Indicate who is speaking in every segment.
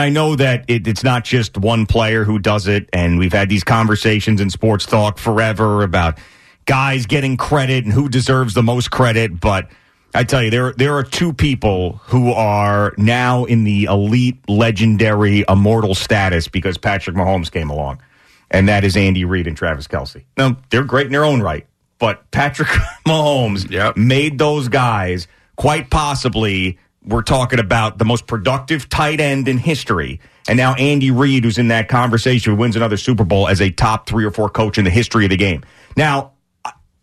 Speaker 1: I know that it, it's not just one player who does it, and we've had these conversations in sports talk forever about guys getting credit and who deserves the most credit. But I tell you, there there are two people who are now in the elite, legendary, immortal status because Patrick Mahomes came along, and that is Andy Reid and Travis Kelce. Now they're great in their own right, but Patrick Mahomes
Speaker 2: Yep.
Speaker 1: made those guys quite possibly. We're talking about the most productive tight end in history. And now Andy Reid, who's in that conversation, who wins another Super Bowl as a top three or four coach in the history of the game. Now,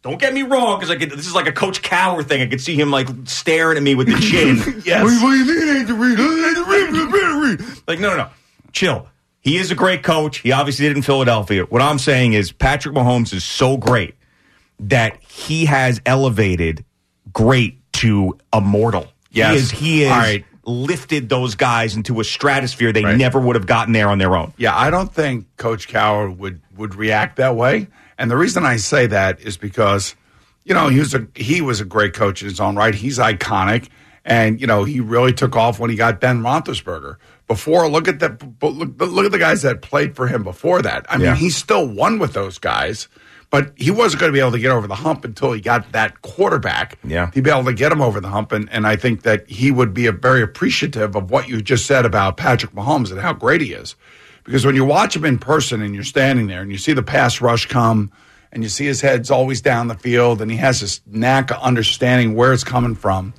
Speaker 1: don't get me wrong, because this is like a Coach Cowher thing. I could see him like staring at me with the chin.
Speaker 2: Yes.
Speaker 1: What, do you mean, Andy Reid? Andy Reid. Like, no, no, no. Chill. He is a great coach. He obviously did in Philadelphia. What I'm saying is Patrick Mahomes is so great that he has elevated great to immortal.
Speaker 2: Yes.
Speaker 1: He is, he is
Speaker 2: All right.
Speaker 1: lifted those guys into a stratosphere they
Speaker 2: Right.
Speaker 1: never would have gotten there on their own.
Speaker 2: Yeah, I don't think Coach Cowher would would react that way. And the reason I say that is because, you know, he was a he was a great coach in his own right. He's iconic, and you know he really took off when he got Ben Roethlisberger. Before, look at that. Look, look at the guys that played for him before that. I mean,
Speaker 1: Yeah.
Speaker 2: he still won with those guys, but he wasn't going to be able to get over the hump until he got that quarterback.
Speaker 1: Yeah.
Speaker 2: he'd be able to get him over the hump, and, and I think that he would be a very appreciative of what you just said about Patrick Mahomes and how great he is. Because when you watch him in person and you're standing there and you see the pass rush come and you see his head's always down the field and he has this knack of understanding where it's coming from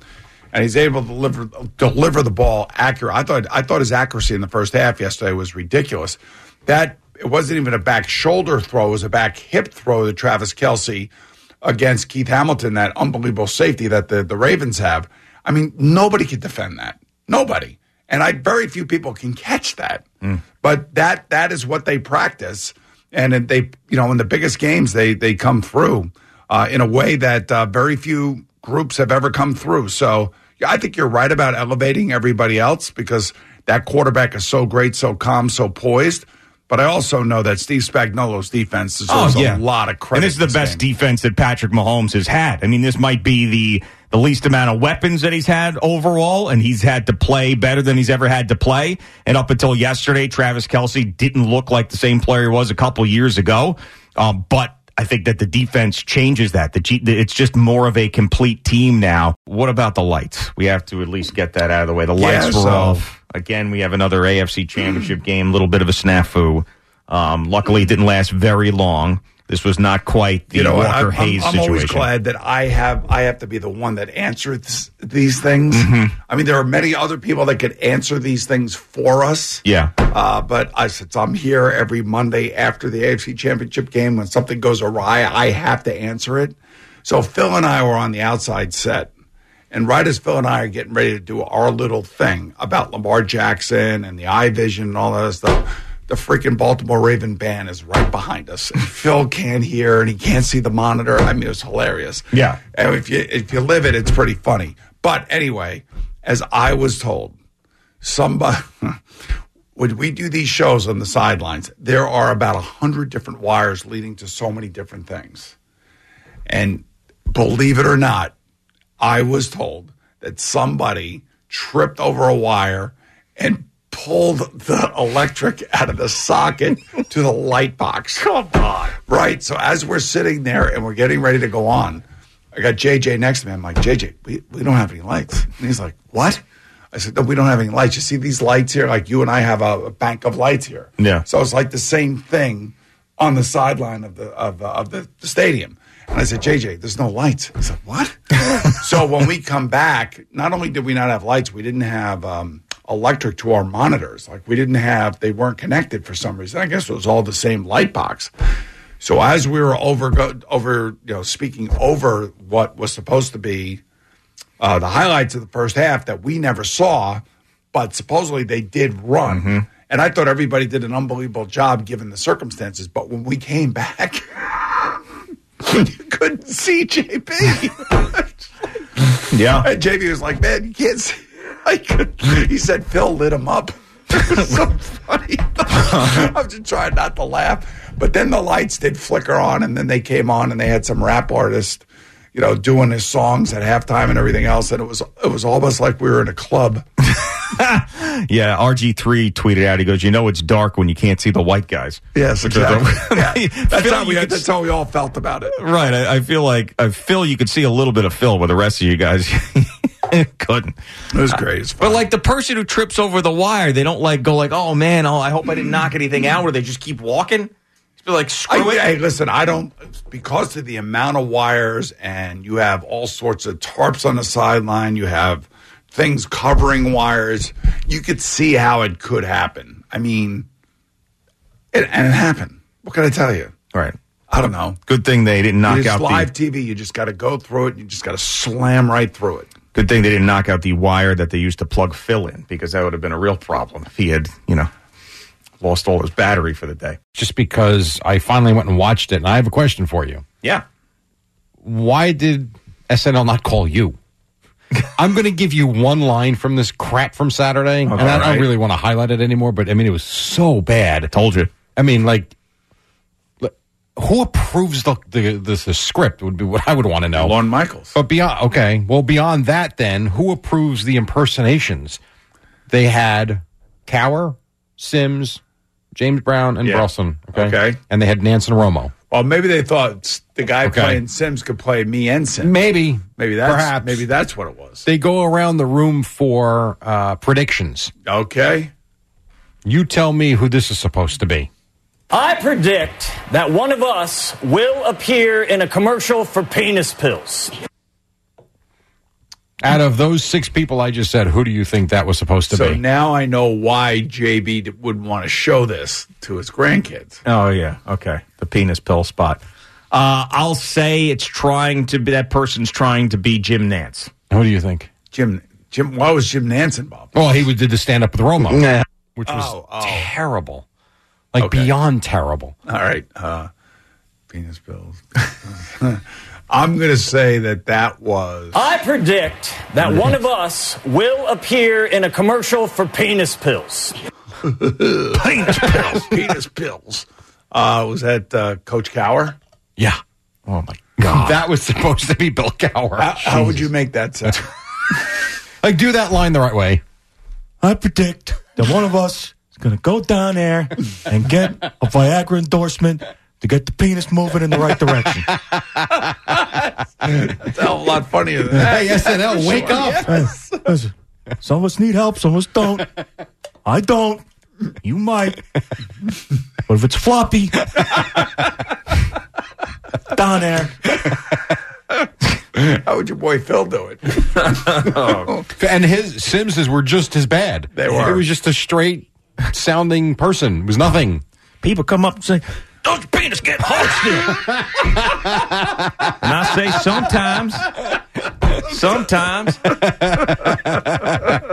Speaker 2: and he's able to deliver deliver the ball accurate. I thought I thought his accuracy in the first half yesterday was ridiculous. That it wasn't even a back shoulder throw, it was a back hip throw to Travis Kelce against Keith Hamilton, that unbelievable safety that the, the Ravens have. I mean, nobody could defend that. Nobody. And I very few people can catch that. But that that is what they practice. And they, you know, in the biggest games, they they come through uh, in a way that uh, very few groups have ever come through. So I think you're right about elevating everybody else because that quarterback is so great, so calm, so poised. But I also know that Steve Spagnuolo's defense deserves a lot of credit.
Speaker 1: Oh, And this is the best
Speaker 2: game.
Speaker 1: defense that Patrick Mahomes has had. I mean, this might be the the least amount of weapons that he's had overall, and he's had to play better than he's ever had to play. And up until yesterday, Travis Kelce didn't look like the same player he was a couple years ago. Um, but I think that the defense changes that. The G- it's just more of a complete team now. What about the lights? We have to at least get that out of the way. The lights
Speaker 2: Yeah,
Speaker 1: were
Speaker 2: so-
Speaker 1: off. Again, we have another AFC championship game, a little bit of a snafu. Um, luckily, it didn't last very long. This was not quite the
Speaker 2: you know,
Speaker 1: Walker
Speaker 2: I'm, I'm-
Speaker 1: Hayes
Speaker 2: I'm
Speaker 1: situation.
Speaker 2: always glad that I have I have to be the one that answers these things.
Speaker 1: Mm-hmm.
Speaker 2: I mean, there are many other people that could answer these things for us.
Speaker 1: Yeah.
Speaker 2: Uh, but I, since I'm here every Monday after the AFC Championship game, when something goes awry, I have to answer it. So Phil and I were on the outside set. And right as Phil and I are getting ready to do our little thing about Lamar Jackson and the eye vision and all that stuff, the freaking Baltimore Raven band is right behind us. And Phil can't hear and he can't see the monitor. I mean, it was hilarious.
Speaker 1: Yeah.
Speaker 2: And if you if you live it, it's pretty funny. But anyway, as I was told, somebody when we do these shows on the sidelines, there are about a hundred different wires leading to so many different things. And believe it or not, I was told that somebody tripped over a wire and pulled the electric out of the socket to the light box. Come on. Right. So as we're sitting there and we're getting ready to go on, I got JJ next to me. I'm like, JJ, we, we don't have any lights. And he's like, what? I said, no, we don't have any lights. You see these lights here? Like you and I have a, a bank of lights here.
Speaker 1: Yeah.
Speaker 2: So it's like the same thing on the sideline of the of, uh, of the, the stadium. And I said, JJ, there's no lights. He said, what? so when we come back, not only did we not have lights, we didn't have um, electric to our monitors. Like we didn't have, they weren't connected for some reason. I guess it was all the same light box. So as we were over, over, you know, speaking over what was supposed to be uh, the highlights of the first half that we never saw, but supposedly they did run. And I thought everybody did an unbelievable job given the circumstances. But when we came back, you couldn't see JP.
Speaker 1: Yeah.
Speaker 2: and JP was like, "Man, you can't see." I could. He said Phil lit him up. It was so funny. I'm just trying not to laugh. But then the lights did flicker on, and then they came on, and they had some rap artist, you know, doing his songs at halftime and everything else, and it was it was almost like we were in a club.
Speaker 1: Yeah, RG3 tweeted out. He goes, "You know it's dark when you can't see the white guys."
Speaker 2: Yes,
Speaker 1: Which is a-
Speaker 2: exactly. Yeah. That's, how we,
Speaker 1: could
Speaker 2: that's how we all felt about it.
Speaker 1: Right. I, I feel like uh, Phil. You could see a little bit of Phil, with the rest of you guys couldn't.
Speaker 2: It was great.
Speaker 1: But like the person who trips over the wire, they don't like go like, "Oh man, oh I hope I didn't knock anything out," or they just keep walking. Just be like, "Screw
Speaker 2: I,
Speaker 1: it."
Speaker 2: hey, listen, I don't because of the amount of wires, and you have all sorts of tarps on the sideline. You have things covering wires. You could see how it could happen. I mean, it, and it happened. What can I tell you?
Speaker 1: right.
Speaker 2: I don't know.
Speaker 1: Good thing they didn't knock
Speaker 2: It's
Speaker 1: out
Speaker 2: live
Speaker 1: the.
Speaker 2: TV. You just got to go through it. You just got to slam right through it.
Speaker 1: Good thing they didn't knock out the wire that they used to plug Phil in because that would have been a real problem if he had, you know, lost all his battery for the day.
Speaker 3: Just because I finally went and watched it, and I have a question for you.
Speaker 1: Yeah.
Speaker 3: Why did SNL not call you? I'm going to give you one line from this crap from Saturday, and I
Speaker 1: right.
Speaker 3: don't really want to highlight it anymore. But I mean, it was so bad.
Speaker 1: I Told you.
Speaker 3: I mean, like, who approves the the, the, the script would be what I would want to know.
Speaker 2: Lorne Michaels.
Speaker 3: But beyond, okay, well, beyond that, then who approves the impersonations? They had Cowher, Simms, James Brown, and
Speaker 2: Yeah.
Speaker 3: Burleson. Okay?
Speaker 2: Okay.
Speaker 3: and they had Nantz and Romo.
Speaker 2: Well, maybe they thought the guy
Speaker 3: Okay.
Speaker 2: playing Simms could play me and Simms.
Speaker 3: Maybe,
Speaker 2: Maybe that's
Speaker 3: perhaps
Speaker 2: maybe that's what it was.
Speaker 3: they go around the room for uh, predictions.
Speaker 2: Okay.
Speaker 3: You tell me who this is supposed to be.
Speaker 4: I predict that one of us will appear in a commercial for penis pills.
Speaker 3: Out of those six people I just said, who do you think that was supposed to
Speaker 2: So
Speaker 3: be?
Speaker 2: now I know why JB would want to show this to his grandkids.
Speaker 1: Oh yeah, okay. The penis pill spot. Uh, I'll say it's trying to be that person's trying to be Jim Nantz.
Speaker 3: who do you think?
Speaker 2: Jim, Jim, why was Jim Nantz involved?
Speaker 3: Well, he was- did the stand up with Romo,
Speaker 1: Yeah.
Speaker 3: which was
Speaker 2: Oh, oh.
Speaker 3: terrible, like
Speaker 2: Okay.
Speaker 3: beyond terrible.
Speaker 2: All right, uh, penis pills. I'm going to say that that was
Speaker 4: I predict that one of us will appear in a commercial for penis pills.
Speaker 2: penis pills. penis pills. Uh, was that uh, Coach Cowher?
Speaker 3: Yeah.
Speaker 1: Oh my god.
Speaker 3: That was supposed to be Bill Cowher.
Speaker 2: How, how would you make that sound?
Speaker 3: like, do that line the right way.
Speaker 1: I predict that one of us is going to go down there and get a Viagra endorsement to get the penis moving in the right direction.
Speaker 2: It's a hell of a lot funnier than that.
Speaker 3: Hey, SNL, wake up.
Speaker 1: Listen, some of us need help, some of us don't. I don't. You might. But if it's floppy, down there.
Speaker 2: How would your boy Phil do it? Oh.
Speaker 3: And his Simms's were just as bad.
Speaker 2: They were.
Speaker 3: It was just a straight sounding person. It was nothing.
Speaker 1: People come up and say, Those penis get hard still. and I say, Sometimes. Sometimes.